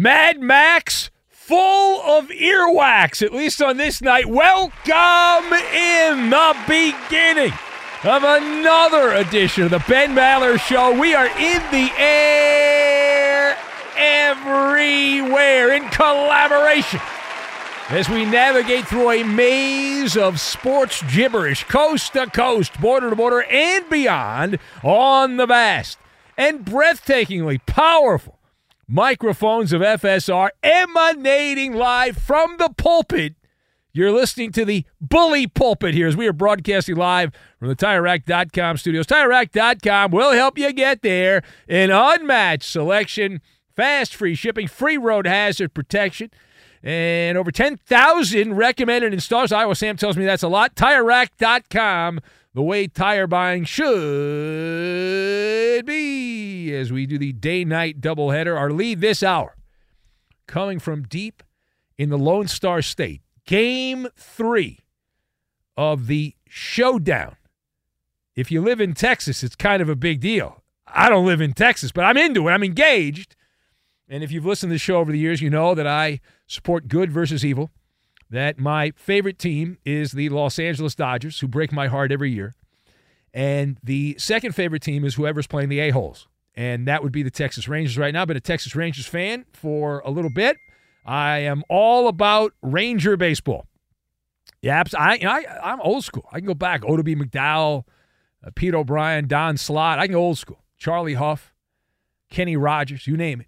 Mad Max, full of earwax, at least on this night. Welcome in the beginning of another edition of the Ben Maller Show. We are in the air everywhere in collaboration as we navigate through a maze of sports gibberish, coast to coast, border to border, and beyond on the vast and breathtakingly powerful microphones of FSR emanating live from the pulpit. You're listening to the bully pulpit here as we are broadcasting live from the TireRack.com studios. TireRack.com will help you get there. An unmatched selection, fast free shipping, free road hazard protection, and over 10,000 recommended installs. Iowa Sam tells me that's a lot. TireRack.com the way tire buying should be as we do the day night doubleheader. Our lead this hour coming from deep in the Lone Star State. Game three of the showdown. If you live in Texas, it's kind of a big deal. I don't live in Texas, but I'm into it. I'm engaged. And if you've listened to the show over the years, you know that I support good versus evil that my favorite team is the Los Angeles Dodgers, who break my heart every year. And the second favorite team is whoever's playing the A-holes. And that would be the Texas Rangers right now. I've been a Texas Rangers fan for a little bit. I am all about Ranger baseball. Yeah, I, I, am old school. I can go back. Oddibe. McDowell, uh, Pete O'Brien, Don Slaught. I can go old school. Charlie Hough, Kenny Rogers, you name it.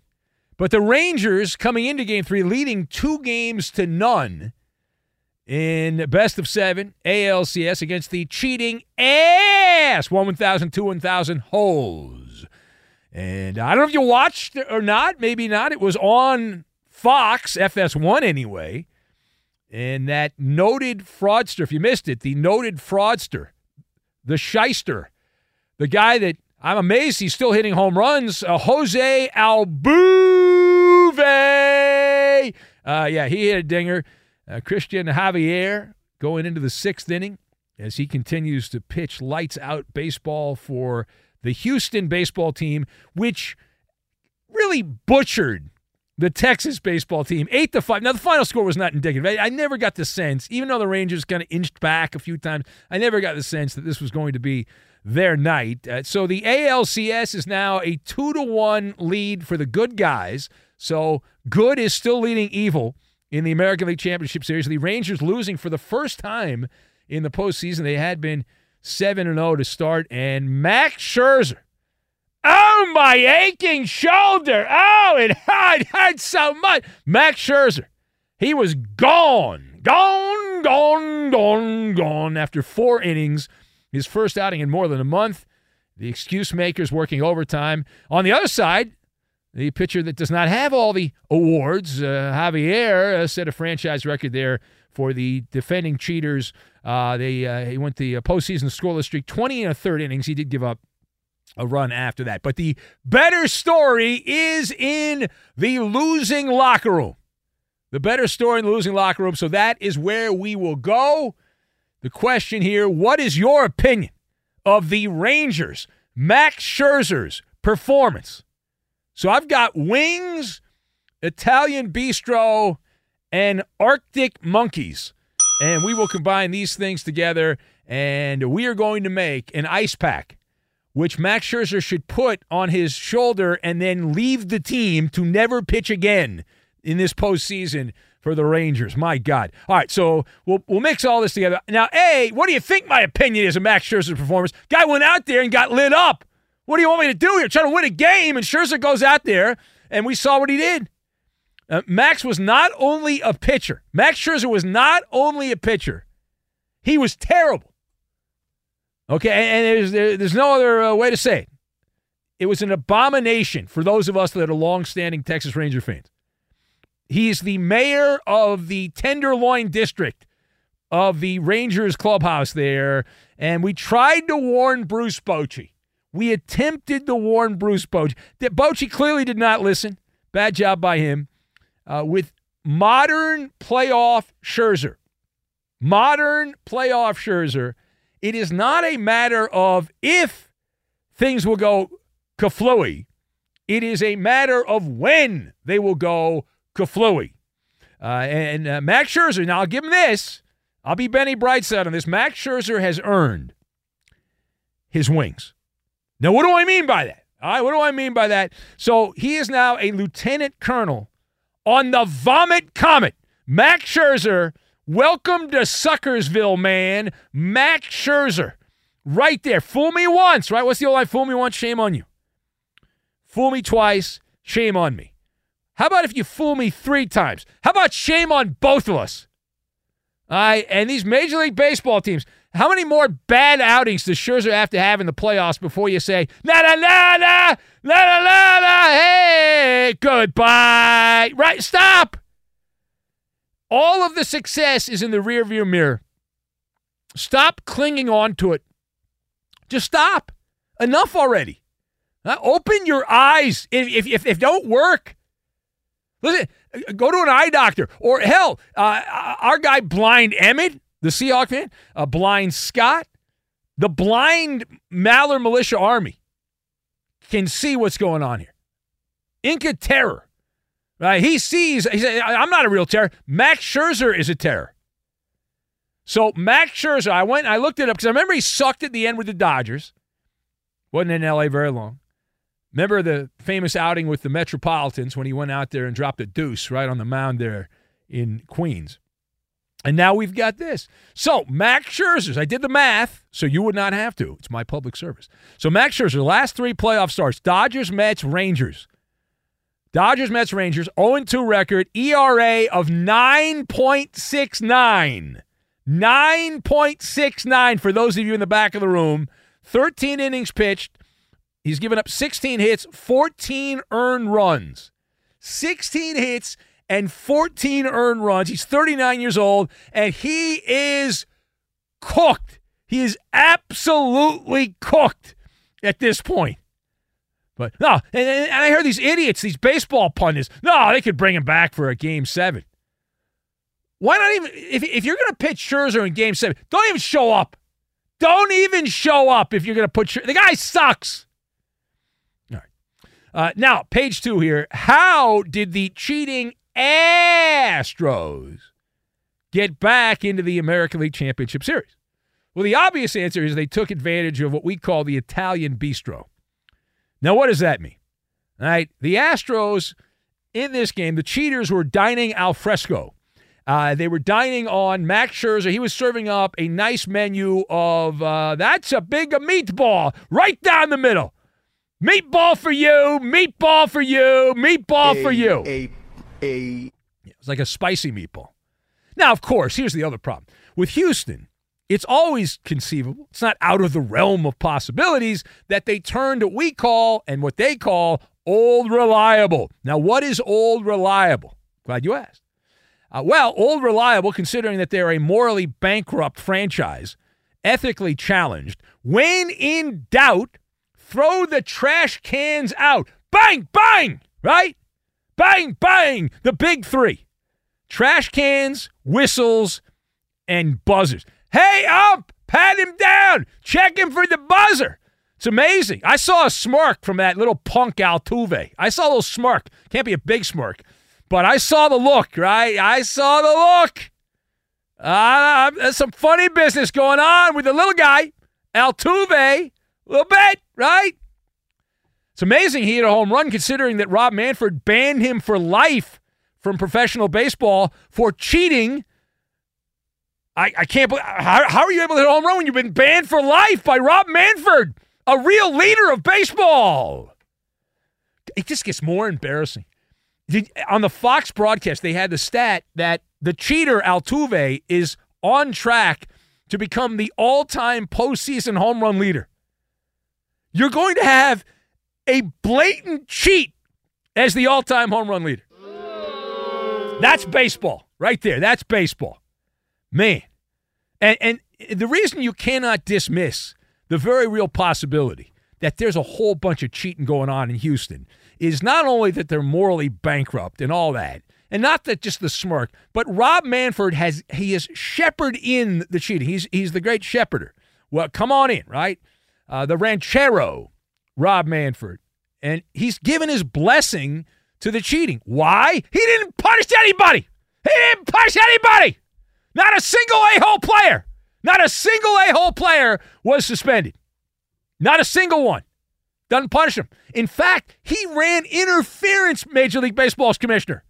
But the Rangers coming into game three, leading two games to none in best of seven ALCS against the cheating ass 1 1000, 2 1000 holes. And I don't know if you watched or not, maybe not. It was on Fox, FS1 anyway. And that noted fraudster, if you missed it, the noted fraudster, the shyster, the guy that I'm amazed he's still hitting home runs, uh, Jose Altuve. Uh, yeah, he hit a dinger. Uh, Cristian Javier going into the sixth inning as he continues to pitch lights out baseball for the Houston baseball team, which really butchered the Texas baseball team, eight to five. Now the final score was not indicative. I, I never got the sense, even though the Rangers kind of inched back a few times, I never got the sense that this was going to be their night. Uh, so the ALCS is now a two to one lead for the good guys. So good is still leading evil in the American League Championship Series. The Rangers losing for the first time in the postseason. They had been 7 0 to start. And Max Scherzer. Oh, my aching shoulder. Oh, it hurt, hurt so much. Max Scherzer. He was gone, gone, gone, gone, gone after four innings. His first outing in more than a month. The excuse makers working overtime. On the other side, the pitcher that does not have all the awards, uh, Javier, uh, set a franchise record there for the defending cheaters. Uh, they uh, he went the uh, postseason scoreless streak, 20 and a third innings. He did give up a run after that. But the better story is in the losing locker room. The better story in the losing locker room. So that is where we will go. The question here what is your opinion of the Rangers, Max Scherzer's performance? So I've got wings, Italian bistro, and Arctic monkeys. And we will combine these things together, and we are going to make an ice pack, which Max Scherzer should put on his shoulder and then leave the team to never pitch again in this postseason for the Rangers. My God. All right, so we'll, we'll mix all this together. Now, A, what do you think my opinion is of Max Scherzer's performance? Guy went out there and got lit up. What do you want me to do here? Trying to win a game, and Scherzer goes out there, and we saw what he did. Uh, Max was not only a pitcher. Max Scherzer was not only a pitcher. He was terrible. Okay, and, there's there, there's no other uh, way to say it. It was an abomination for those of us that are long-standing Texas Ranger fans. He is the mayor of the Tenderloin district of the Rangers clubhouse there, and we tried to warn Bruce Bochy. We attempted to warn Bruce Bochy. Bochy clearly did not listen. Bad job by him. Uh, with modern playoff Scherzer, modern playoff Scherzer, it is not a matter of if things will go kaflooey. It is a matter of when they will go kaflooey. Uh, and uh, Max Scherzer, now I'll give him this. I'll be Benny Brightside on this. Max Scherzer has earned his wings. Now, what do I mean by that? All right, what do I mean by that? So he is now a lieutenant colonel on the Vomit Comet. Max Scherzer, welcome to Suckersville, man. Max Scherzer, right there. Fool me once, right? What's the old line? Fool me once, shame on you. Fool me twice, shame on me. How about if you fool me three times? How about shame on both of us? All right, and these Major League Baseball teams, how many more bad outings does Scherzer have to have in the playoffs before you say, la la la la, la la la la, hey, goodbye? Right, stop. All of the success is in the rearview mirror. Stop clinging on to it. Just stop. Enough already. Open your eyes. If, if, if, if don't work, listen, go to an eye doctor. Or hell, uh, our guy Blind Emmett, the Seahawk fan, a blind Scott, the blind Maller Militia Army can see what's going on here. Inca Terror, right? He sees, he I'm not a real terror. Max Scherzer is a terror. So Max Scherzer, I went I looked it up because I remember he sucked at the end with the Dodgers. Wasn't in LA very long. Remember the famous outing with the Metropolitans when he went out there and dropped a deuce right on the mound there in Queens. And now we've got this. So Max Scherzer, I did the math, so you would not have to. It's my public service. So Max Scherzer, last three playoff starts: Dodgers, Mets, Rangers. Dodgers, Mets, Rangers, 0-2 record, ERA of 9.69. 9.69 for those of you in the back of the room. 13 innings pitched. He's given up 16 hits, 14 earned runs. 16 hits and 14 earned runs. He's 39 years old, and he is cooked. He is absolutely cooked at this point. But no, and, and I hear these idiots, these baseball pundits. No, they could bring him back for a game seven. Why not even if if you're going to pitch Scherzer in game seven, don't even show up. Don't even show up if you're going to put Scherzer. The guy sucks. All right. Uh, now, page two here. How did the cheating Astros get back into the American League Championship Series? Well, the obvious answer is they took advantage of what we call the Italian bistro. Now, what does that mean? All right, the Astros in this game, the cheaters were dining al fresco. Uh, they were dining on Max Scherzer. He was serving up a nice menu of uh, that's a big meatball right down the middle. Meatball for you, meatball for you, meatball for you. A a It was like a spicy meatball. Now, of course, here's the other problem. With Houston, it's always conceivable, it's not out of the realm of possibilities that they turn to what we call and what they call old reliable. Now, what is old reliable? Glad you asked. Uh, well, old reliable, considering that they're a morally bankrupt franchise, ethically challenged. When in doubt, throw the trash cans out. Bang, bang, right? Bang, bang, the big three trash cans, whistles, and buzzers. Hey, up, pat him down, check him for the buzzer. It's amazing. I saw a smirk from that little punk Altuve. I saw a little smirk. Can't be a big smirk, but I saw the look, right? I saw the look. Uh, there's some funny business going on with the little guy, Altuve, a little bit, right? It's amazing he hit a home run considering that Rob Manfred banned him for life from professional baseball for cheating. I, I can't believe how, how are you able to hit a home run when you've been banned for life by Rob Manfred, a real leader of baseball? It just gets more embarrassing. Did, on the Fox broadcast, they had the stat that the cheater Altuve is on track to become the all-time postseason home run leader. You're going to have a blatant cheat as the all-time home run leader. That's baseball right there. That's baseball. Man. And and the reason you cannot dismiss the very real possibility that there's a whole bunch of cheating going on in Houston is not only that they're morally bankrupt and all that, and not that just the smirk, but Rob Manfred has he has shepherded in the cheating. He's he's the great shepherder. Well, come on in, right? Uh, the ranchero, Rob Manfred, and he's given his blessing to the cheating. Why? He didn't punish anybody. He didn't punish anybody. Not a single a-hole player. Not a single a-hole player was suspended. Not a single one. Doesn't punish him. In fact, he ran interference, Major League Baseball's commissioner.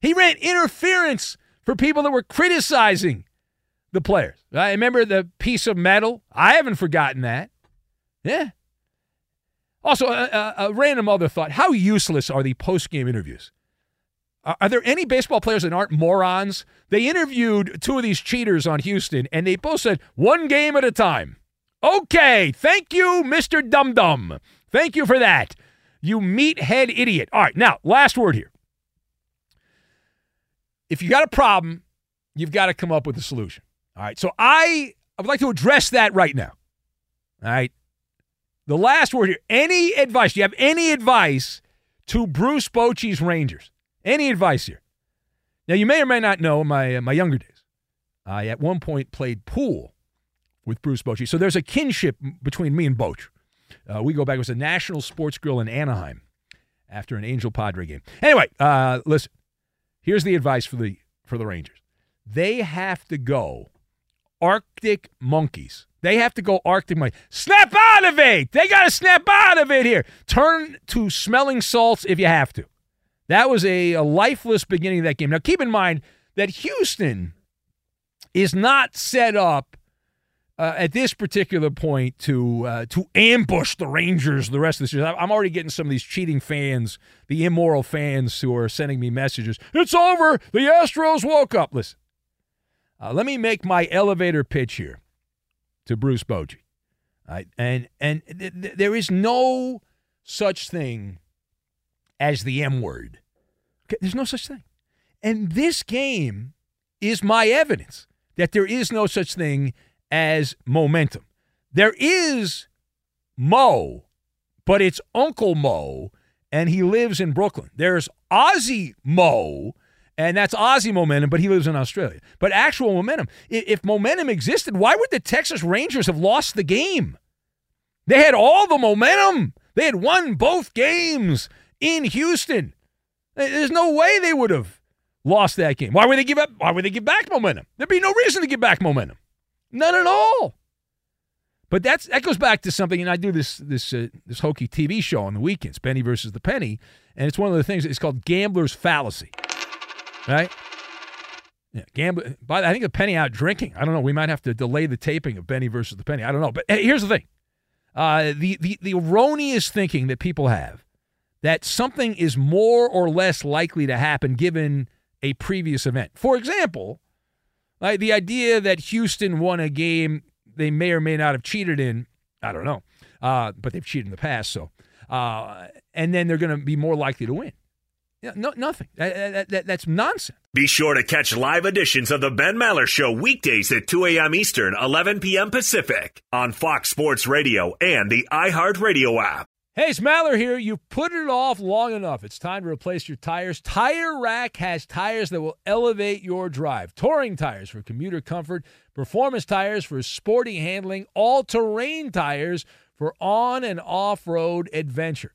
He ran interference for people that were criticizing the players. I remember the piece of metal. I haven't forgotten that. Yeah. Also, a, a, random other thought. How useless are the post-game interviews? Are, are there any baseball players that aren't morons? They interviewed two of these cheaters on Houston, and they both said, one game at a time. Okay, thank you, Mr. Dum Dum. Thank you for that. You meathead idiot. All right, now, last word here. If you got a problem, you've got to come up with a solution. All right, so I, I would like to address that right now. All right. The last word here. Any advice? Do you have any advice to Bruce Bochy's Rangers? Any advice here? Now, you may or may not know my, uh, my younger days. I at one point played pool with Bruce Bochy. So there's a kinship between me and Boch. Uh, we go back. It was a National Sports Grill in Anaheim after an Angel Padre game. Anyway, uh, listen. Here's the advice for the for the Rangers. They have to go Arctic monkeys. They have to go Arctic monkeys. Snap out of it. They got to snap out of it here. Turn to smelling salts if you have to. That was a, a lifeless beginning of that game. Now, keep in mind that Houston is not set up uh, at this particular point to uh, to ambush the Rangers the rest of the season. I'm already getting some of these cheating fans, the immoral fans who are sending me messages. It's over. The Astros woke up. Listen, uh, let me make my elevator pitch here to Bruce Bochy. Right? And and th- th- there is no such thing as the M word. Okay? There's no such thing. And this game is my evidence that there is no such thing as momentum. There is Mo, but it's Uncle Mo, and he lives in Brooklyn. There's Ozzy Mo, and that's Aussie momentum, but he lives in Australia. But actual momentum, if momentum existed, why would the Texas Rangers have lost the game? They had all the momentum. They had won both games in Houston. There's no way they would have lost that game. Why would they give up? Why would they give back momentum? There'd be no reason to give back momentum. None at all. But that's that goes back to something, and I do this this uh, this hokey TV show on the weekends, Benny versus the Penny, and it's one of the things. It's called gambler's fallacy, right? Yeah, gambling. But I think the penny out drinking. I don't know. We might have to delay the taping of Benny versus the penny. I don't know. But here's the thing: uh, the the the erroneous thinking that people have that something is more or less likely to happen given a previous event. For example, like the idea that Houston won a game they may or may not have cheated in. I don't know, uh, but they've cheated in the past. So, uh, and then they're going to be more likely to win. Yeah, no, nothing. That, that, that's nonsense. Be sure to catch live editions of the Ben Maller Show weekdays at 2 a.m. Eastern, 11 p.m. Pacific on Fox Sports Radio and the iHeartRadio app. Hey, it's Maller here. You've put it off long enough. It's time to replace your tires. Tire Rack has tires that will elevate your drive. Touring tires for commuter comfort, performance tires for sporty handling, all terrain tires for on and off road adventure.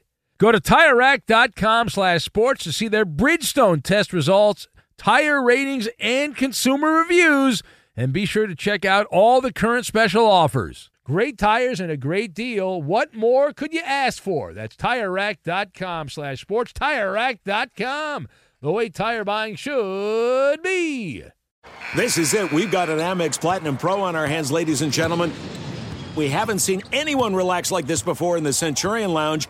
Go to TireRack.com slash sports to see their Bridgestone test results, tire ratings, and consumer reviews. And be sure to check out all the current special offers. Great tires and a great deal. What more could you ask for? That's TireRack.com slash sports. TireRack.com, the way tire buying should be. This is it. We've got an Amex Platinum Pro on our hands, ladies and gentlemen. We haven't seen anyone relax like this before in the Centurion Lounge.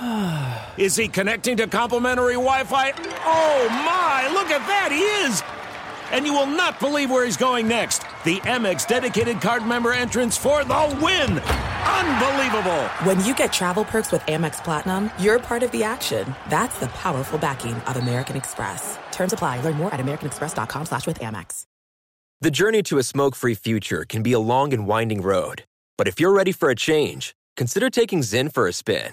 Is he connecting to complimentary Wi Fi? Oh my, look at that, he is! And you will not believe where he's going next. The Amex dedicated card member entrance for the win! Unbelievable! When you get travel perks with Amex Platinum, you're part of the action. That's the powerful backing of American Express. Terms apply. Learn more at americanexpress.com slash with Amex. The journey to a smoke-free future can be a long and winding road. But if you're ready for a change, consider taking Zyn for a spin.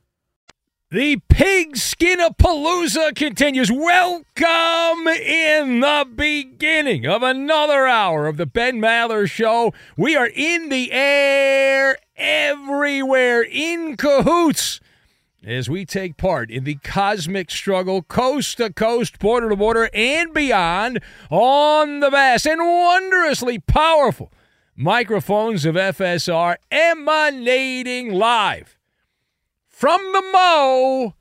The pigskin of Palooza continues. Welcome in the beginning of another hour of the Ben Maller Show. We are in the air everywhere in cahoots as we take part in the cosmic struggle, coast to coast, border to border, and beyond on the vast and wondrously powerful microphones of FSR emanating live from the Mo,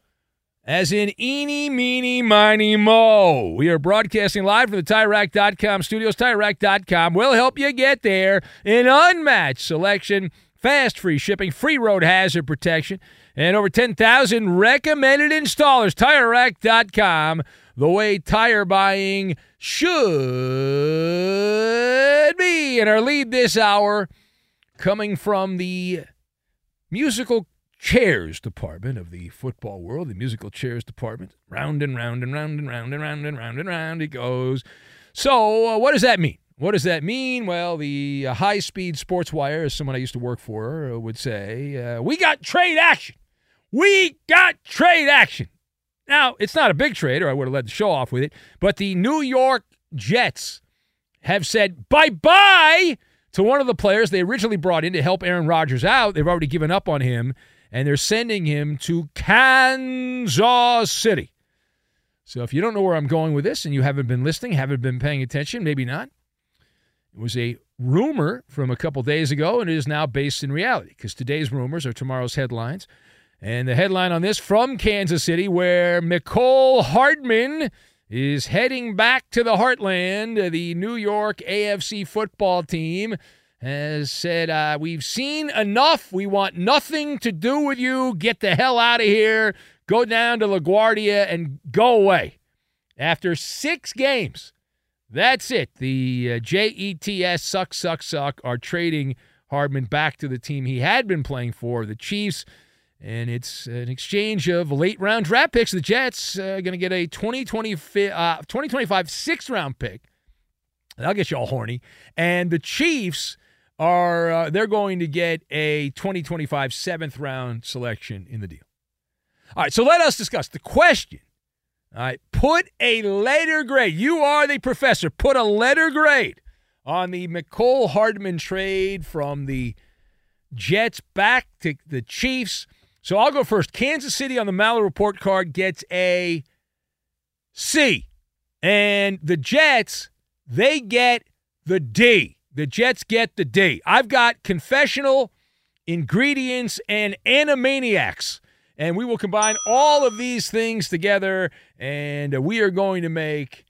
as in eeny, meeny, miny, mo. We are broadcasting live from the TireRack.com studios. TireRack.com will help you get there. An unmatched selection fast free shipping, free road hazard protection, and over 10,000 recommended installers. TireRack.com, the way tire buying should be. And our lead this hour coming from the musical chairs department of the football world, the musical chairs department. Round and round and round and round and round and round and round it goes. So, uh, what does that mean? What does that mean? Well, the uh, high speed sports wire, as someone I used to work for uh, would say, uh, we got trade action. We got trade action. Now, it's not a big trade, or I would have led the show off with it, but the New York Jets have said bye bye to one of the players they originally brought in to help Aaron Rodgers out. They've already given up on him, and they're sending him to Kansas City. So if you don't know where I'm going with this and you haven't been listening, haven't been paying attention, maybe not. It was a rumor from a couple days ago, and it is now based in reality because today's rumors are tomorrow's headlines. And the headline on this from Kansas City, where Mecole Hardman is heading back to the heartland. The New York AFC football team has said, uh, We've seen enough. We want nothing to do with you. Get the hell out of here. Go down to LaGuardia and go away. After six games, that's it. The uh, JETS suck, suck, suck are trading Hardman back to the team he had been playing for, the Chiefs. And it's an exchange of late round draft picks. The Jets are uh, going to get a 2020, uh, 2025 sixth round pick. That'll get you all horny. And the Chiefs are uh, they're going to get a 2025 seventh round selection in the deal. All right, so let us discuss the question. All right, put a letter grade. You are the professor. Put a letter grade on the Mecole Hardman trade from the Jets back to the Chiefs. So I'll go first. Kansas City on the Maller report card gets a C. And the Jets, they get the D. The Jets get the D. I've got confessional, ingredients, and animaniacs. And we will combine all of these things together, and we are going to make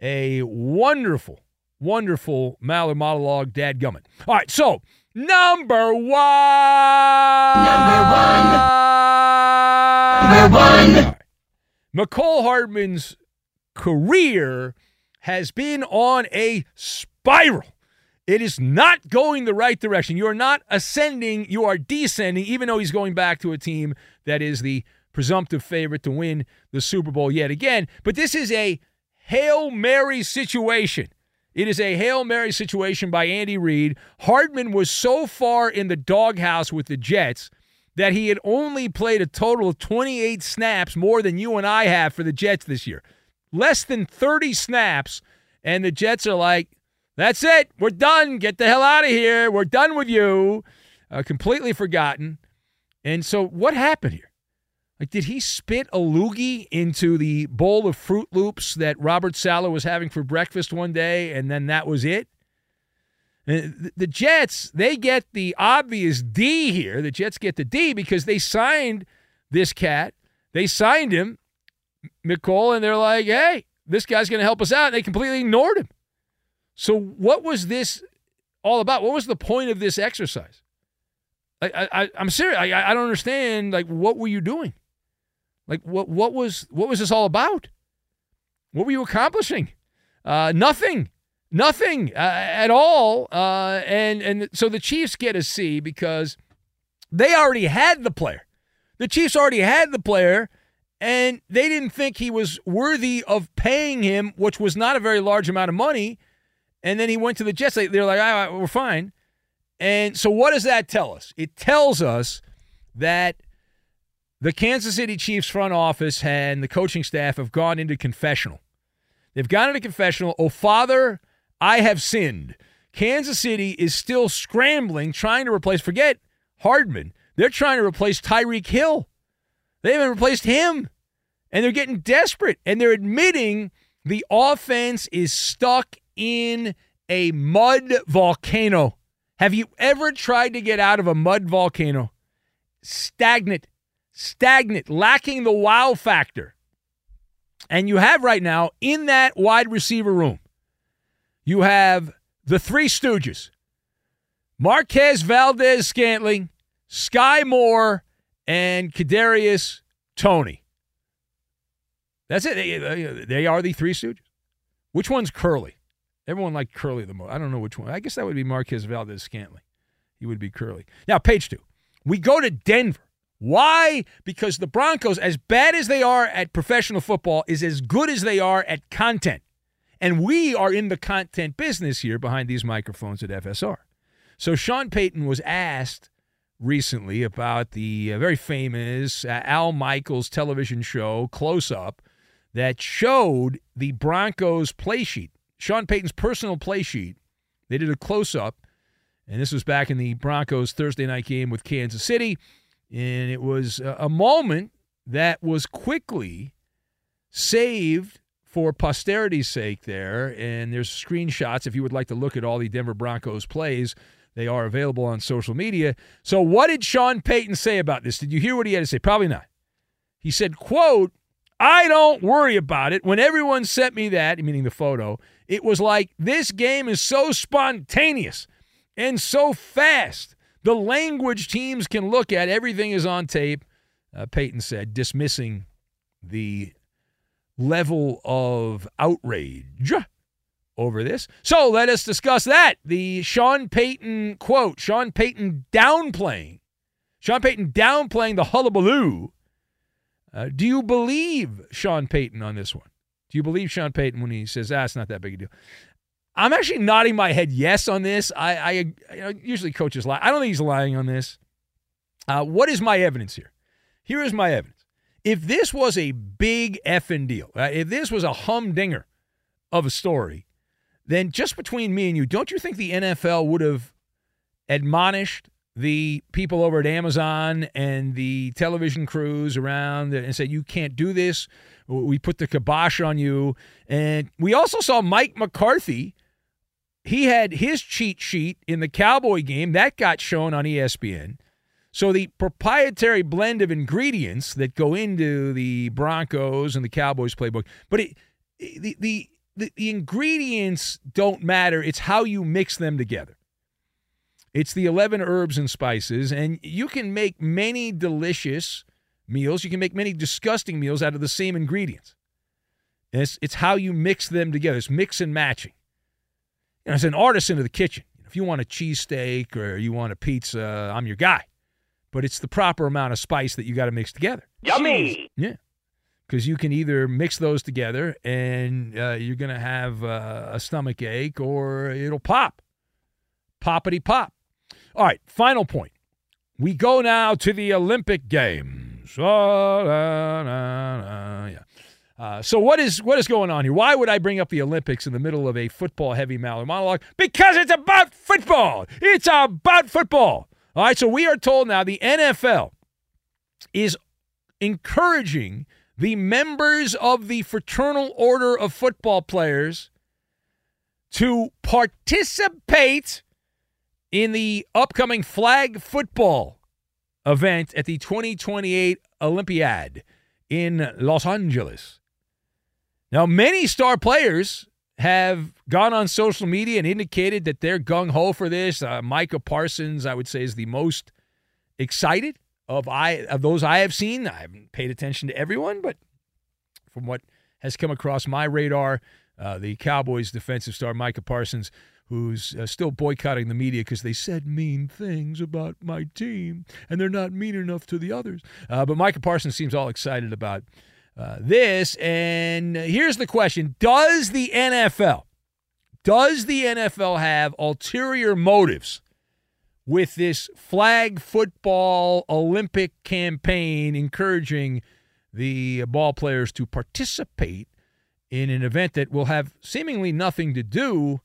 a wonderful, wonderful Maller monologue, Dad Gummit. All right, so Number one. Number one. Number one. Right. Hardman's career has been on a spiral. It is not going the right direction. You are not ascending, you are descending, even though he's going back to a team that is the presumptive favorite to win the Super Bowl yet again. But this is a Hail Mary situation. It is a Hail Mary situation by Andy Reid. Hardman was so far in the doghouse with the Jets that he had only played a total of 28 snaps more than you and I have for the Jets this year. Less than 30 snaps, and the Jets are like, that's it. We're done. Get the hell out of here. We're done with you. Uh, completely forgotten. And so, what happened here? Like, did he spit a loogie into the bowl of Fruit Loops that Robert Saleh was having for breakfast one day, and then that was it? The Jets, they get the obvious D here. The Jets get the D because they signed this cat. They signed him, Mecole, and they're like, hey, this guy's going to help us out. And they completely ignored him. So, what was this all about? What was the point of this exercise? I, I, I'm serious. I, I don't understand. Like, what were you doing? Like what what was what was this all about? What were you accomplishing? Uh, nothing, nothing uh, at all. Uh, and and so the Chiefs get a C because they already had the player. The Chiefs already had the player, and they didn't think he was worthy of paying him, which was not a very large amount of money. And then he went to the Jets. They're like, all right, we're fine. And so, what does that tell us? It tells us that the Kansas City Chiefs front office and the coaching staff have gone into confessional. They've gone into confessional. Oh, Father, I have sinned. Kansas City is still scrambling, trying to replace, forget Hardman. They're trying to replace Tyreek Hill. They haven't replaced him. And they're getting desperate. And they're admitting the offense is stuck in a mud volcano. Have you ever tried to get out of a mud volcano? Stagnant stagnant, lacking the wow factor. And you have right now in that wide receiver room, you have the three stooges Marquez Valdes-Scantling, Sky Moore, and Kadarius Toney. That's it. They, they are the three Stooges. Which one's Curly? Everyone liked Curly the most. I don't know which one. I guess that would be Marquez Valdes-Scantling. He would be Curly. Now, page two. We go to Denver. Why? Because the Broncos, as bad as they are at professional football, is as good as they are at content. And we are in the content business here behind these microphones at FSR. So Sean Payton was asked recently about the uh, very famous uh, Al Michaels television show, Close Up, that showed the Broncos play sheet, Sean Payton's personal play sheet. They did a close up, and this was back in the Broncos Thursday night game with Kansas City. And it was a moment that was quickly saved for posterity's sake there. And there's screenshots if you would like to look at all the Denver Broncos plays. They are available on social media. So what did Sean Payton say about this? Did you hear what he had to say? Probably not. He said, quote, I don't worry about it. When everyone sent me that, meaning the photo, it was like this game is so spontaneous and so fast. The language teams can look at, everything is on tape, uh, Payton said, dismissing the level of outrage over this. So let us discuss that. The Sean Payton quote, Sean Payton downplaying, Sean Payton downplaying the hullabaloo uh, do you believe Sean Payton on this one? You believe Sean Payton when he says, ah, not that big a deal? I'm actually nodding my head yes on this. I, I you know, usually coaches lie. I don't think he's lying on this. Uh, what is my evidence here? Here is my evidence. If this was a big effing deal, uh, if this was a humdinger of a story, then just between me and you, don't you think the NFL would have admonished the people over at Amazon and the television crews around and said, You can't do this. We put the kibosh on you. And we also saw Mike McCarthy. He had his cheat sheet in the Cowboy game that got shown on ESPN. So the proprietary blend of ingredients that go into the Broncos and the Cowboys playbook, but it, the, the the the ingredients don't matter. It's how you mix them together. It's the 11 herbs and spices, and you can make many delicious meals. You can make many disgusting meals out of the same ingredients. it's, it's how you mix them together. It's mix and matching. And as an artisan of the kitchen, if you want a cheesesteak or you want a pizza, I'm your guy. But it's the proper amount of spice that you got to mix together. Yummy. Yeah. Because you can either mix those together and uh, you're going to have uh, a stomach ache or it'll pop. Poppity pop. All right, final point. We go now to the Olympic Games. Oh, yeah. Uh, so what is what is going on here? Why would I bring up the Olympics in the middle of a football heavy monologue? Because it's about football. It's about football. All right. So we are told now the NFL is encouraging the members of the Fraternal Order of Football Players to participate in the upcoming flag football event at the 2028 Olympiad in Los Angeles. Now, many star players have gone on social media and indicated that they're gung ho for this. Uh, Micah Parsons, I would say, is the most excited of I of those I have seen. I haven't paid attention to everyone, but from what has come across my radar, uh, the Cowboys defensive star Micah Parsons who's uh, still boycotting the media because they said mean things about my team and they're not mean enough to the others. Uh, but Micah Parsons seems all excited about uh, this. And here's the question Does the NFL, does the NFL have ulterior motives? With this flag football Olympic campaign encouraging the ball players to participate in an event that will have seemingly nothing to do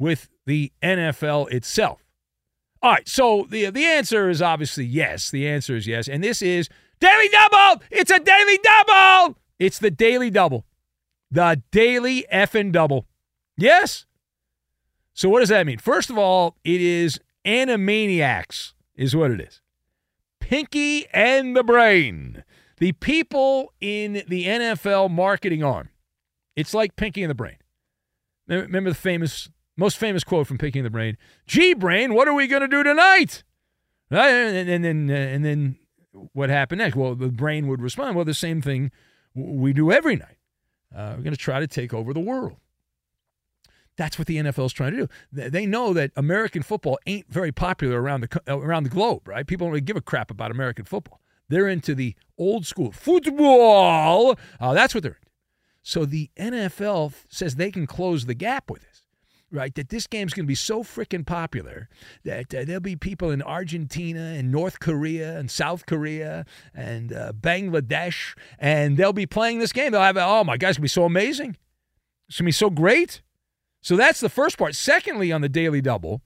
with the NFL itself? All right, so the the answer is obviously yes. The answer is yes, and this is daily double. It's a daily double. It's the daily double, the daily effing double. Yes. So what does that mean? First of all, it is Animaniacs, is what it is. Pinky and the Brain, the people in the NFL marketing arm. It's like Pinky and the Brain. Remember the famous Most famous quote from Pinky and the Brain Gee, Brain, what are we going to do tonight? Uh, and, then, uh, and then what happened next? Well, the brain would respond, well, the same thing we do every night. Uh, we're going to try to take over the world. That's what the NFL is trying to do. They know that American football ain't very popular around the around the globe, right? People don't really give a crap about American football. They're into the old school football. Uh, that's what they're into. So the NFL says they can close the gap with this, right? That this game's going to be so freaking popular that uh, there'll be people in Argentina and North Korea and South Korea and uh, Bangladesh, and they'll be playing this game. They'll have, oh my gosh, it's going to be so amazing. It's going to be so great. So that's the first part. Secondly, on the Daily Double,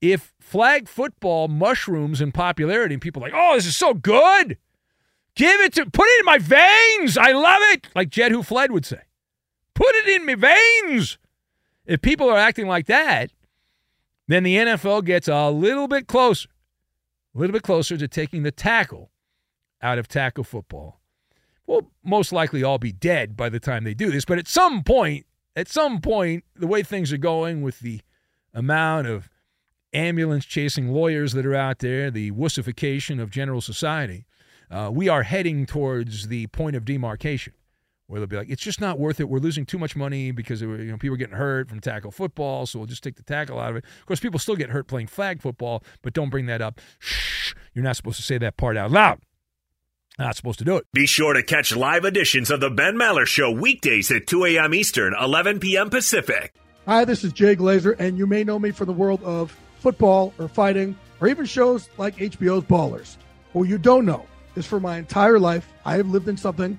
if flag football mushrooms in popularity and people like, oh, this is so good, give it to, put it in my veins. I love it. Like Jed Who Fled would say, put it in my veins. If people are acting like that, then the NFL gets a little bit closer, a little bit closer to taking the tackle out of tackle football. We'll most likely all be dead by the time they do this, but at some point, at some point, the way things are going with the amount of ambulance chasing lawyers that are out there, the wussification of general society, uh, we are heading towards the point of demarcation where they'll be like, it's just not worth it. We're losing too much money because you know people are getting hurt from tackle football, so we'll just take the tackle out of it. Of course, people still get hurt playing flag football, but don't bring that up. Shh, you're not supposed to say that part out loud. Not supposed to do it. Be sure to catch live editions of the Ben Maller Show weekdays at 2 a.m. Eastern, 11 p.m. Pacific. Hi, this is Jay Glazer, and you may know me from the world of football or fighting or even shows like HBO's Ballers. What you don't know is for my entire life, I have lived in something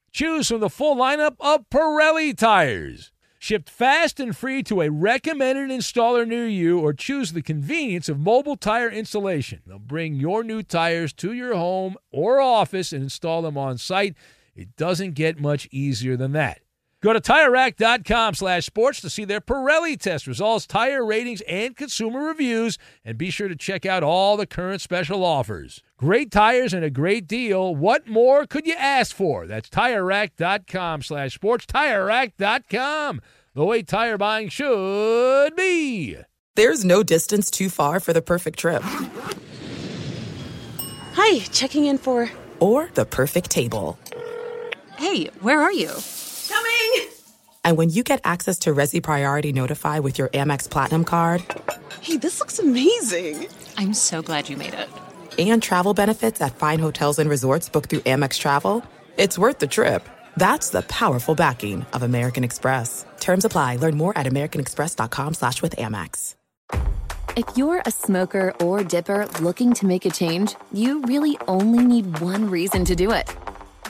Choose from the full lineup of Pirelli tires. Shipped fast and free to a recommended installer near you, or choose the convenience of mobile tire installation. They'll bring your new tires to your home or office and install them on site. It doesn't get much easier than that. Go to TireRack.com slash sports to see their Pirelli test results, tire ratings, and consumer reviews, and be sure to check out all the current special offers. Great tires and a great deal. What more could you ask for? That's TireRack.com slash sports. TireRack.com, the way tire buying should be. There's no distance too far for the perfect trip. Hi, checking in for... Or the perfect table. Hey, where are you? Coming! And when you get access to Resy Priority Notify with your Amex Platinum card. Hey, this looks amazing! I'm so glad you made it. And travel benefits at fine hotels and resorts booked through Amex Travel. It's worth the trip. That's the powerful backing of American Express. Terms apply. Learn more at americanexpress.com slash with Amex. If you're a smoker or dipper looking to make a change, you really only need one reason to do it.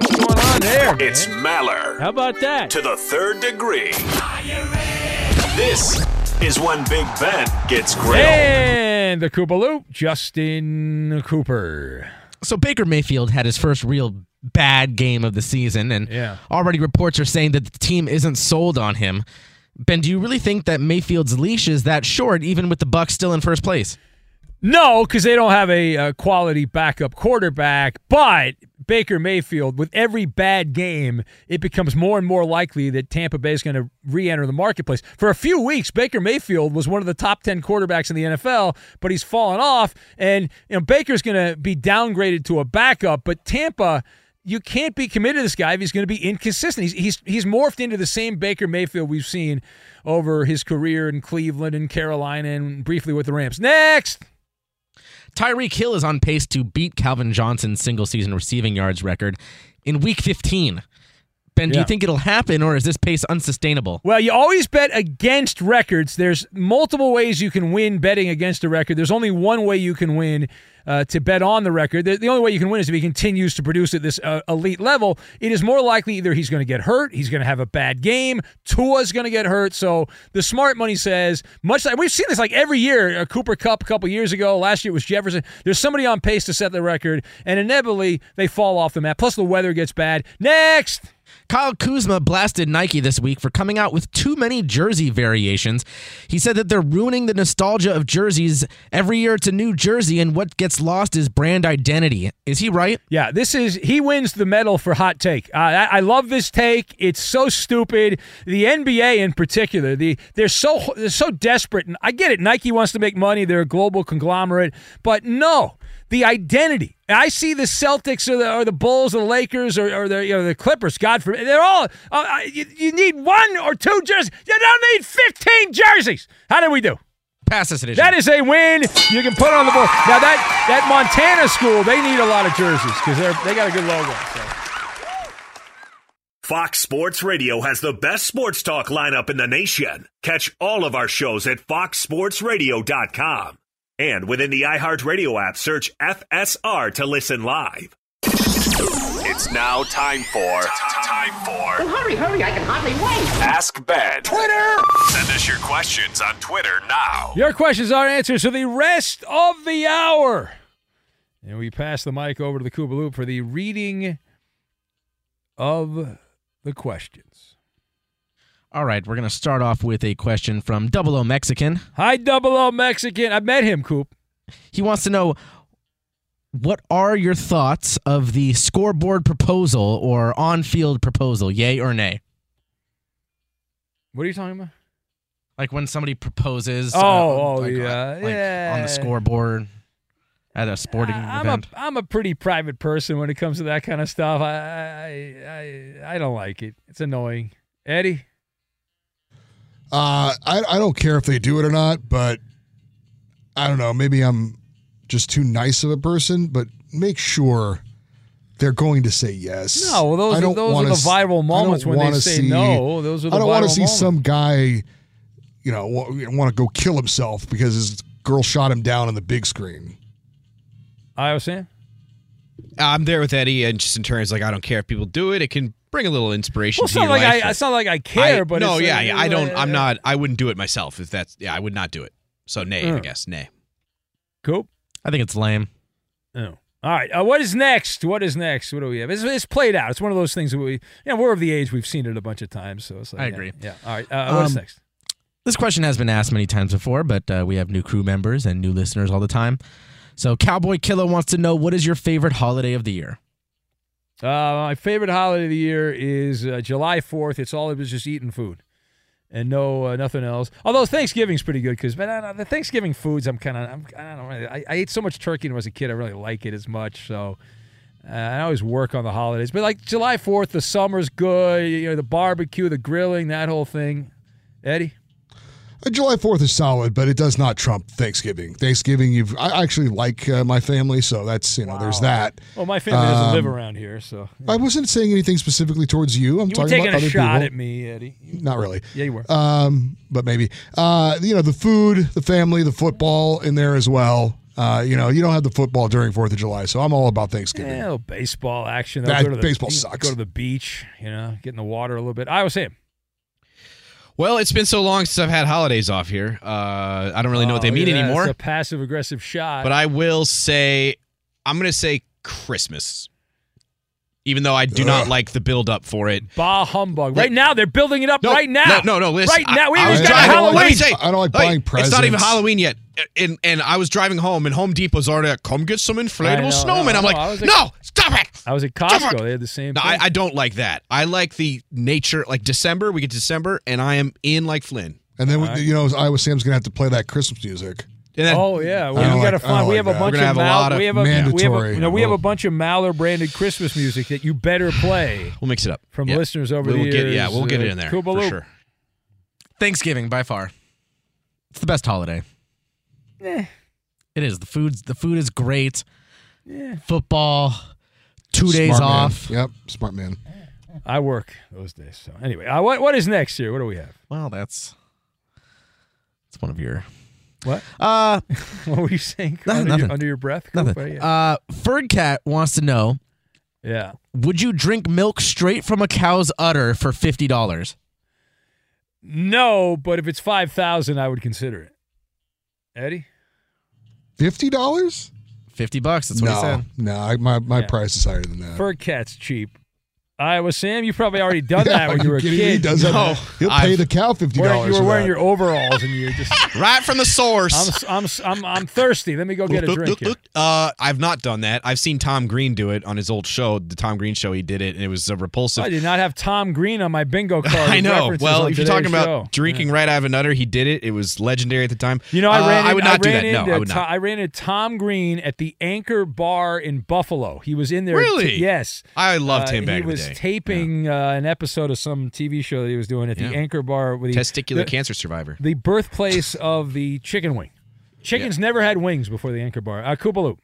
What's going on there? It's Maller. How about that? To the third degree. This is when Big Ben gets grilled. And the Koopaloop, Justin Cooper. So Baker Mayfield had his first real bad game of the season, and Yeah. already reports are saying that the team isn't sold on him. Ben, do you really think that Mayfield's leash is that short, even with the Bucs still in first place? No, because they don't have a, uh quality backup quarterback. But Baker Mayfield, with every bad game, it becomes more and more likely that Tampa Bay is going to re enter the marketplace. For a few weeks, Baker Mayfield was one of the top 10 quarterbacks in the NFL, but he's fallen off. And you know, Baker's going to be downgraded to a backup, but Tampa. You can't be committed to this guy if he's going to be inconsistent. He's, he's he's morphed into the same Baker Mayfield we've seen over his career in Cleveland and Carolina and briefly with the Rams. Next. Tyreek Hill is on pace to beat Calvin Johnson's single season receiving yards record in week 15. Ben, do Yeah. you think it'll happen or is this pace unsustainable? Well, you always bet against records. There's multiple ways you can win betting against a record. There's only one way you can win uh, to bet on the record. The, the only way you can win is if he continues to produce at this uh, elite level. It is more likely either he's going to get hurt, he's going to have a bad game, Tua's going to get hurt. So the smart money says, much like we've seen this like every year. A Cooper Kupp a couple years ago. Last year it was Jefferson. There's somebody on pace to set the record, and inevitably they fall off the map. Plus the weather gets bad. Next. Kyle Kuzma blasted Nike this week for coming out with too many jersey variations. He said that they're ruining the nostalgia of jerseys. Every year it's a new jersey, and what gets lost is brand identity. Is he right? Yeah, this is he wins the medal for hot take. Uh, I, I love this take. It's so stupid. The NBA in particular, the they're so they're so desperate, and I get it. Nike wants to make money. They're a global conglomerate, but no, the identity. I see the Celtics or the, or the Bulls or the Lakers or, or the you know the Clippers. God forbid, they're all. Uh, you, you need one or two jerseys. You don't need fifteen jerseys. How did we do? Pass this edition. That is a win. You can put it on the board. Now that that Montana school, they need a lot of jerseys because they're they got a good logo. So. Fox Sports Radio has the best sports talk lineup in the nation. Catch all of our shows at foxsportsradio.com. And within the iHeartRadio app, search FSR to listen live. It's now time for time for hurry, hurry, I can hardly wait. Ask Ben. Twitter. Send us your questions on Twitter now. Your questions are answered. for the rest of the hour, and we pass the mic over to the Koopaloop for the reading of the questions. All right, we're going to start off with a question from Double O Mexican. Hi, Double O Mexican. I met him, Coop. He wants to know what are your thoughts of the scoreboard proposal or on field proposal, yay or nay? What are you talking about? Like when somebody proposes. Oh, um, oh, like, yeah, like yeah. On the scoreboard at a sporting I'm event. a I'm a pretty private person when it comes to that kind of stuff. I I I, I don't like it. It's annoying. Eddie. Uh, I I don't care if they do it or not, but I don't know. Maybe I'm just too nice of a person, but make sure they're going to say yes. No, well, those I are- don't those are wanna the s- viral moments when they wanna say see- no. Those are the I don't wanna see moments. some guy, you know, want to go kill himself because his girl shot him down on the big screen. I was saying. I'm there with Eddie, and just in terms like I don't care if people do it. It can bring a little inspiration Well, it's not your like life. I it's not like I care, I- but no, it's yeah, like, yeah, I don't. uh, I'm not. I wouldn't do it myself. If that's yeah, I would not do it. So nay, I Uh. guess nay. Cool. I think it's lame. Oh. All right. Uh, what is next? What is next? What do we have? It's, it's played out. It's one of those things that we, you know, we're of the age we've seen it a bunch of times. So it's like, I yeah, agree. Yeah. All right. Uh, what's Um, next? This question has been asked many times before, but uh, we have new crew members and new listeners all the time. So, Cowboy Killer wants to know what is your favorite holiday of the year? Uh, my favorite holiday of the year is uh, July Fourth. It's all it was just eating food, and no uh, nothing else. Although Thanksgiving's pretty good because, the Thanksgiving foods, I'm kind of, I'm, I don't really. I, I ate so much turkey when I was a kid. I really like it as much. So uh, I always work on the holidays, but like July Fourth, the summer's good. You know, the barbecue, the grilling, that whole thing. Eddie. Uh, July 4th is solid, but it does not trump Thanksgiving. Thanksgiving, you've I actually like uh, my family, so that's you know there's that. Well, my family doesn't live Um, around here, so I wasn't saying anything specifically towards you. I'm you talking about other shot people. at me, Eddie. Not really. Yeah, you were. Um, but maybe. Uh, you know, the food, the family, the football in there as well. Uh, you know, you don't have the football during Fourth of July, so I'm all about Thanksgiving. Yeah, baseball action. That- go to the, baseball sucks. Go to the beach, you know, get in the water a little bit. I was saying. Well, it's been so long since I've had holidays off here. Uh, I don't really know what they mean anymore. It's a passive aggressive shot. But I will say, I'm going to say Christmas. Even though I do not like the build up for it. bah humbug. Right now, they're building it up. No, right now. No, no, no. Listen, right now, we I, I even got driving- Halloween. Let I don't like Hey, buying It's not even. Halloween yet, and and I was driving home, and Home Depot's already like, come get some inflatable know, snowmen. no, I'm no, like, at- no, stop it. I was at Costco. They had the same. No, thing. I, I don't like that. I like the nature, like December. We get December, and I am in like Flynn. And then you know, Iowa Sam's gonna have to play that Christmas music. And then, Oh yeah, we, I got to like- I don't find. We like have a that. bunch of have a Mal- of we have a we have a, mandatory. no, we have a bunch of Maller branded Christmas music that you better play we'll mix it up from Yeah. listeners over We'll the get, years. yeah, we'll get it Uh, in there Koopa for sure. Thanksgiving by far. It's the best holiday. Eh. It is. The food's the food is great. Yeah. Football, two days man. off. Yep, smart man. I work those days. So anyway, uh, what what is next here? What do we have? Well, that's that's one of your What? uh What were you saying No, under, nothing. Your, under your breath? nothing. Koopa? Yeah. Uh Fergcat wants to know, yeah. would you drink milk straight from a cow's udder for fifty dollars? No, but if it's five thousand, I would consider it. Eddie. Fifty dollars? Fifty bucks, that's what he No, said. no. I, my my Yeah. price is higher than that. Fur cat's cheap. Iowa Sam, you probably already done Yeah, that when you were a kid. He does that. No, He'll pay I've- the cow fifty Wearing- dollars. you were wearing your overalls and you're just. Right from the source. I'm, I'm, I'm, I'm thirsty. Let me go get a drink. here. Uh, I've not done that. I've seen Tom Green do it on his old show, the Tom Green show. He did it, and it was uh, repulsive. I did not have Tom Green on my bingo card. I know. Well, if you're today's talking about show. drinking right out of an udder, he did it. It was legendary at the time. You know, I Uh, ran. in- I would not do ran that. No, I would not. I ran into Tom Green at the Anchor Bar in Buffalo. He was in there. Really? yes. I loved Uh, him back He in the was day. taping uh, an episode of some TV show that he was doing at the Anchor Bar with the Testicular the, cancer survivor. the birthplace of the chicken wing. Chickens never had wings before the Anchor Bar. Uh, Koopa Loop.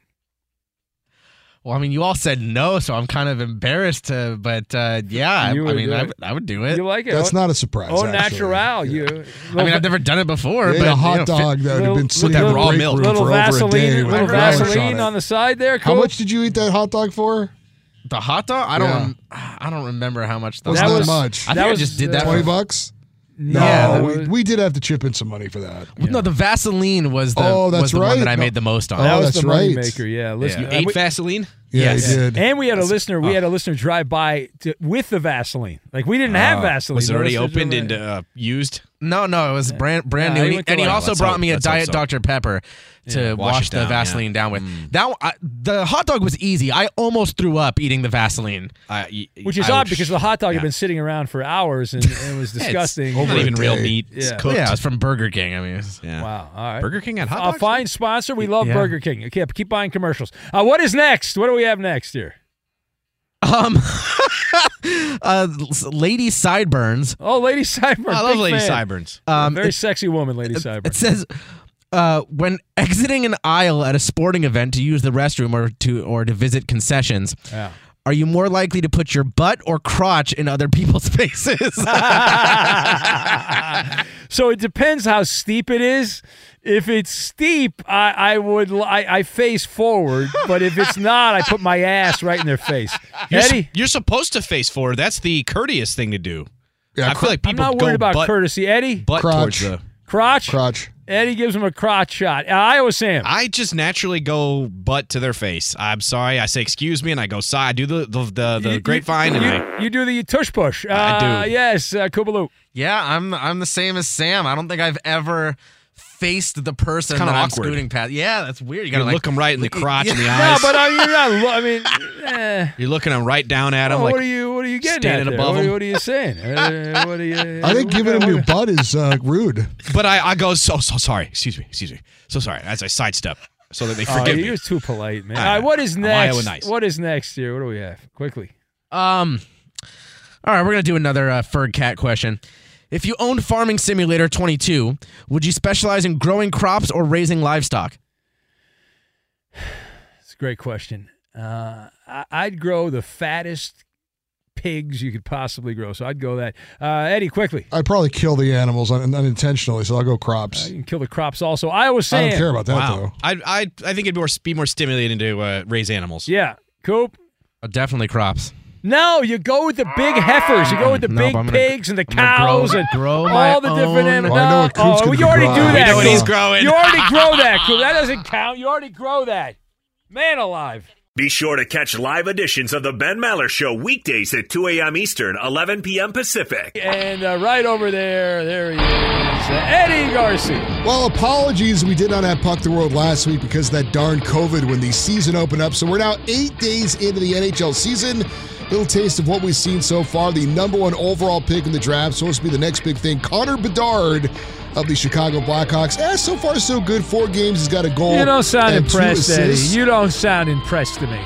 Well, I mean, you all said no, so I'm kind of embarrassed. To, but uh, yeah, I, I mean, I, would- I would do it. You like it? That's oh, not a surprise. Oh, actually. natural. You. I mean, I've never done it before, They but a hot you know, dog that had little- been sitting little- in the raw milk. room little for over a day Vaseline, little relish on Vaseline on the side there. How much did you eat that hot dog for? The hot dog. I don't. Yeah. rem- I don't remember how much. The Wasn't that was- much? I that think was, I just did that. uh, Twenty for- bucks? No, No, that we, was- we did have to chip in some money for that. No, the Vaseline was the Oh, that's was the one right. that I No. made the most on. Oh, that was that's the right. moneymaker. Yeah, listen. You uh, ate we- Vaseline? Yeah, Yes. he did. And we had a listener. We oh. had a listener drive by to, with the Vaseline. Like we didn't have Vaseline. Uh, Was it The already listeners opened were and uh, used? No, no, it was brand brand Yeah, new. he And he, went to and he like- also Let's brought hope- me a let's hope diet so. Dr Pepper to Yeah, wash wash, the down, Vaseline yeah. down with. That one- I, the hot dog was easy. I almost threw up eating the Vaseline. I- y- Which is I odd would- because the hot dog yeah. had been sitting around for hours and, and it was Yeah, it's disgusting. Not even real day. meat. It's Yeah. cooked. Yeah, it's from Burger King. I mean, it's- Yeah. Wow. All right. Burger King had hot A dogs. fine sponsor. We love Yeah. Burger King. Okay, keep buying commercials. Uh, what is next? What do we have next here? um, uh, lady sideburns. Oh, Lady Sideburns. I love Big Lady fan. Sideburns. Um, Very it, sexy woman, Lady Sideburns. it Sideburns. says. Uh, when exiting an aisle at a sporting event to use the restroom or to or to visit concessions, Yeah. are you more likely to put your butt or crotch in other people's faces? so it depends how steep it is. If it's steep, I, I would I face forward, but if it's not, I put my ass right in their face. You're, s- Eddie, you're supposed to face forward. That's the courteous thing to do. Yeah, I feel like I'm people not go worried about butt, courtesy. Eddie, butt Crotch. towards the. crotch. Crotch. Eddie gives him a crotch shot. Uh, Iowa Sam. I just naturally go butt to their face. I'm sorry. I say excuse me, and I go side. I do the the the, the You- grapevine, you, and you, I. you do the tush push. Uh, I do. Yes, uh, Koopaloop. Yeah, I'm I'm the same as Sam. I don't think I've ever faced the person kinda that I'm awkward. scooting past. Yeah, that's weird. You You gotta like, look them right in the crotch and the eyes. No, eyes. but uh, you're not. lo- I mean, eh. You're looking them right down at them. Oh, like, what are you? What are you getting standing at there? above what, are- him. what are you saying? Uh, what are you? I think giving him your butt is uh, rude. But I, I go so so sorry. Excuse me. Excuse me. So sorry. As I sidestep, so that they Oh, forgive me. you're too polite, man. Ah, All right, what is I'm next? Iowa nice. What is next here? What do we have? Quickly. Um, all right, we're gonna do another uh, Ferg Cat question. If you owned Farming Simulator 22, would you specialize in growing crops or raising livestock? It's a great question. Uh, I, I'd grow the fattest pigs you could possibly grow, so I'd go that. Uh, Eddie, quickly. I'd probably kill the animals un- unintentionally, so I'll go Uh, crops. you can kill the crops also. Iowa I don't care about that wow. though. I I I think it'd be more be more stimulating to uh, raise animals. Yeah, Coop. Uh, definitely crops. No, you go with the big heifers. You go with the No, big gonna- pigs and the I'm grow- cows and grow my all the different animals. Well, I know what Coop's oh, you already grow. do We that. know he's growing. You already grow that, Coop. That doesn't count. You already grow that. Man alive. Be sure to catch live editions of the Ben Maller Show weekdays at 2 a.m. Eastern, 11 p.m. Pacific. And uh, right over there, there he is, uh, Eddie Garcia. Well, apologies. We did not have Puck the World last week because of that darn COVID when the season opened up. So we're now eight days into the NHL season. Little taste of what we've seen so far. The number one overall pick in the draft, supposed to be the next big thing. Connor Bedard of the Chicago Blackhawks. Eh, so far so good. Four games, he's got a goal. You don't sound and impressed, Eddie. You don't sound impressed to me.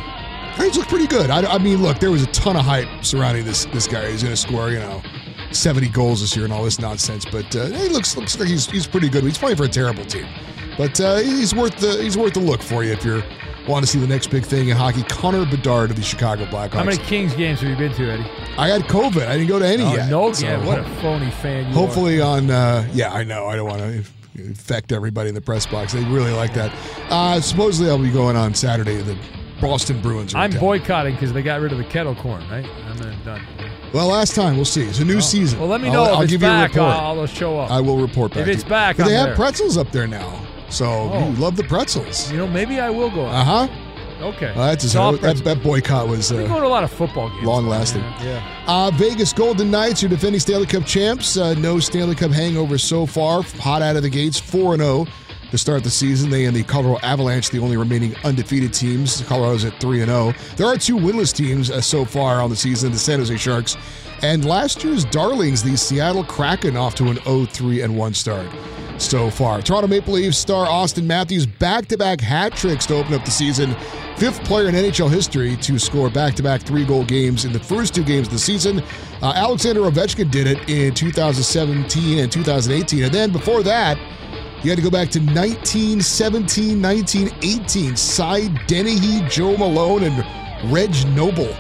He's looked pretty good. I, I mean, look, there was a ton of hype surrounding this this guy. He's going to score, you know, 70 goals this year and all this nonsense. But uh, he looks looks like he's he's pretty good. He's playing for a terrible team, but uh, he's worth the he's worth the look for you if you're want to see the next big thing in hockey. Connor Bedard of the Chicago Blackhawks. How many Kings games have you been to, Eddie? I had COVID. I didn't go to any Oh, yet. no, So yeah, what a phony fan you Hopefully on, uh, yeah, I know. I don't want to infect everybody in the press box. They really like that. Uh, supposedly, I'll be going on Saturday. The Boston Bruins are are. I'm town. boycotting because they got rid of the kettle corn, right? I'm done. Well, last time we'll see. It's a new season. Well, let me I'll- know I'll, it's give back. you a report. I'll, I'll show up. I will report back. If it's back, they have pretzels up there now. So Oh. you love the pretzels. You know, maybe I will go. Uh huh. Okay. Well, that's Soft that, that boycott was I've been going uh, to a lot of football games. long lasting. Yeah. yeah. Uh, Vegas Golden Knights are defending Stanley Cup champs. Uh, no Stanley Cup hangover so far. Hot out of the gates, four and zero to start the season. They and the Colorado Avalanche, the only remaining undefeated teams. Colorado's at three and zero. There are two winless teams uh, so far on the season: the San Jose Sharks and last year's darlings, the Seattle Kraken, off to an 0-3 and one start so far. Toronto Maple Leafs star Auston Matthews back-to-back hat tricks to open up the season. Fifth player in NHL history to score back-to-back three-goal games in the first two games of the season. Uh, Alexander Ovechkin did it in 2017 and 2018, and then before that. You had to go back to 1917, 1918. Cy Denneny, Joe Malone, and Reg Noble.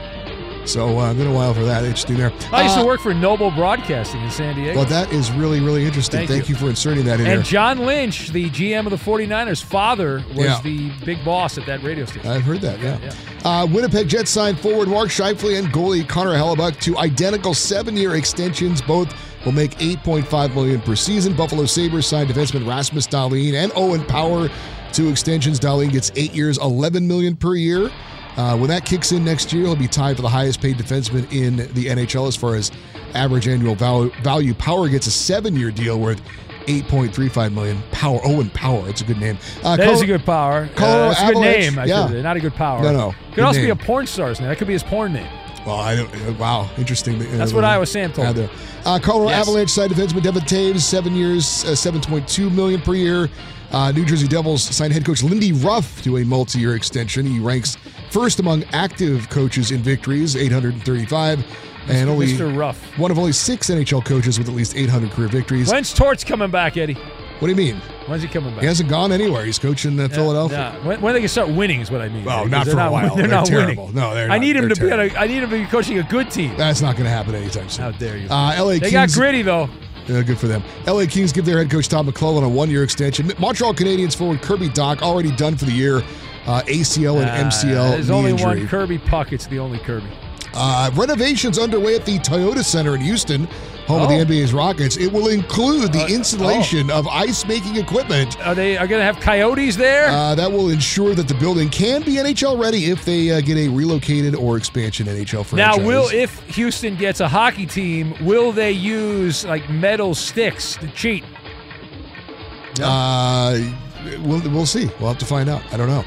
So uh, been a while for that. Interesting there. I used Uh, to work for Noble Broadcasting in San Diego. Well, that is really, really interesting. Thank Thank, you. you. for inserting that in there. and there. John Lynch, the GM of the 49ers, father was Yeah. the big boss at that radio station. I've heard that, yeah. Uh, Winnipeg Jets signed forward Mark Scheifele and goalie Connor Hellebuyck to identical seven-year extensions. Both will make 8.5 million per season. Buffalo Sabres signed defenseman Rasmus Dahlin and Owen Power to extensions. Dahlin gets eight years, 11 million per year. Uh, when that kicks in next year, he'll be tied for the highest paid defenseman in the NHL as far as average annual value. value. Power gets a seven-year deal worth 8.35 million. Power, Owen Power, it's a good name. Uh, That is Col- a good power. Colorado uh, that's a good name. I yeah. Not a good power. No, no, Could also be a porn star's name. That could be his porn name. Well, I don't. uh, Wow, interesting. That's what Iowa Sam told me. there. Uh, Colorado Yes. Avalanche side defenseman Devon Toews, seven years, uh, seven point two million per year. Uh, New Jersey Devils signed head coach Lindy Ruff to a multi-year extension. He ranks first among active coaches in victories, 835, and Mr. only Mr. Ruff. one of only six NHL coaches with at least 800 career victories. When's Torts coming back, Eddie? What do you mean? When's he coming back? He hasn't gone anywhere. He's coaching uh, Philadelphia. Yeah. When, when they can start winning is what I mean. Well, not for a while. They're, They're not terrible. winning. No, they're I not. need him They're to be. On a, I need him to be coaching a good team. That's not going to happen anytime soon. How dare you? Uh, LA they Kings. got gritty though. Yeah, good for them. LA Kings give their head coach Tom McLellan a one-year extension. Montreal Canadiens forward Kirby Dach already done for the year. Uh, ACL and MCL There's only injury. one Kirby puck. It's the only Kirby. Uh, renovations underway at the Toyota Center in Houston. Home of Oh. the NBA's Rockets. It will include the installation of ice making equipment. Are they are going to have coyotes there? Uh, that will ensure that the building can be NHL ready if they uh, get a relocated or expansion NHL franchise. now, will if Houston gets a hockey team, will they use like metal sticks to cheat? Uh, we'll, we'll see. We'll have to find out. I don't know.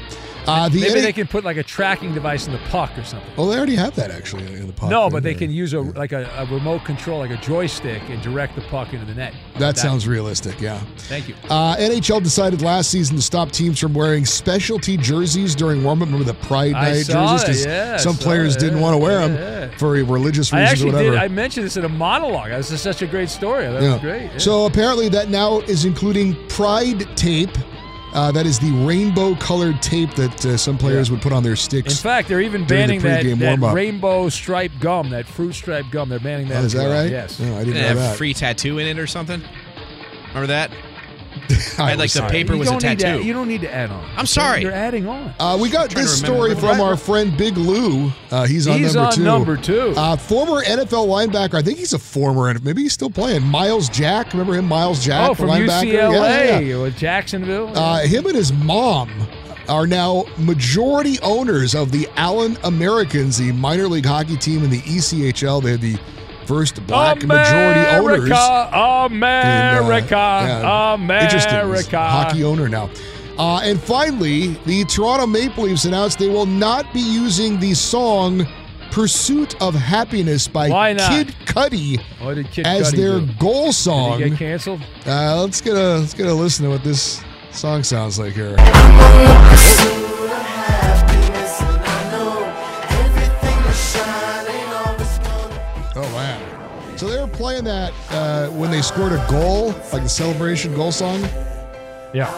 Uh, the Maybe they can put like a tracking device in the puck or something. Well, they already have that actually in the puck. no, but they can use a like a, a remote control, like a joystick, and direct the puck into the net. That sounds realistic. Yeah. Thank you. Uh, NHL decided last season to stop teams from wearing specialty jerseys during warm-up. Remember the Pride I Night saw jerseys? 'Cause yeah, I some saw players it, didn't yeah, want to wear them yeah. for religious I reasons actually or whatever. did. I mentioned this in a monologue. This is such a great story. That Yeah. was great. yeah. So apparently that now is including Pride tape. Uh, that is the rainbow-colored tape that uh, some players would put on their sticks. In fact, they're even during the banning that, pregame that rainbow stripe gum, that fruit stripe gum. They're banning that. Oh, is that right? Yes. No, I didn't Didn't know have that. free tattoo in it or something. Remember that? I had like the sorry. paper You was a don't need to- you don't story to add on. I'm sorry. You're adding on. Uh, we got this story from our friend Big Lou. Uh, he's on He's number on two. number two. Uh, former NFL linebacker. I think he's a former. And maybe he's still playing. Myles Jack. Remember him? Myles Jack, oh, from linebacker. UCLA Yeah, yeah. with Jacksonville. Uh, him and his mom are now majority owners of the Allen Americans, the minor league hockey team in the ECHL. They're the first black majority owners. America, in, uh, America, yeah, interesting. America. hockey owner now. Uh, and finally, the Toronto Maple Leafs announced they will not be using the song "Pursuit of Happiness" by? Kid Cudi Kid as Cudi their do? goal song. Get canceled? Uh, let's get a let's get a listen to what this song sounds like here. Playing that uh, when they scored a goal, like the celebration goal song. Yeah.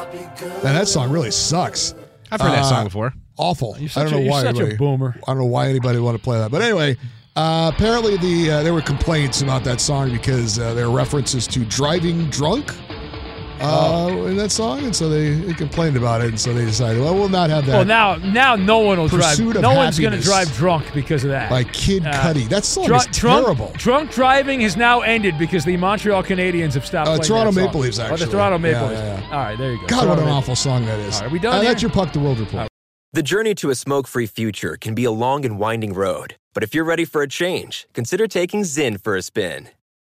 Man, that song really sucks. I've heard that Uh, song before. Awful. I don't know a- you're why. such a anybody- boomer. I don't know why anybody would want to play that. But anyway, uh, apparently the uh, there were complaints about that song because uh, there are references to driving drunk uh, Oh. in that song, and so they, they complained about it, and so they decided, well, we'll not have that. Well, now now no one will drive. Pursuit of No one's going to drive drunk because of that. by Kid Uh, Cudi. That song Drunk, is terrible. drunk driving has now ended because the Montreal Canadiens have stopped Uh, playing Toronto that song. Maple Leafs, Oh, actually. the Toronto Maple Yeah, Leafs. yeah, yeah. All right, there you go. God, Toronto what an Maple awful song that is. All right, we done Uh, here? that's your Puck the World Report. The journey to a smoke free future can be a long and winding road, but if you're ready for a change, consider taking Zyn for a spin.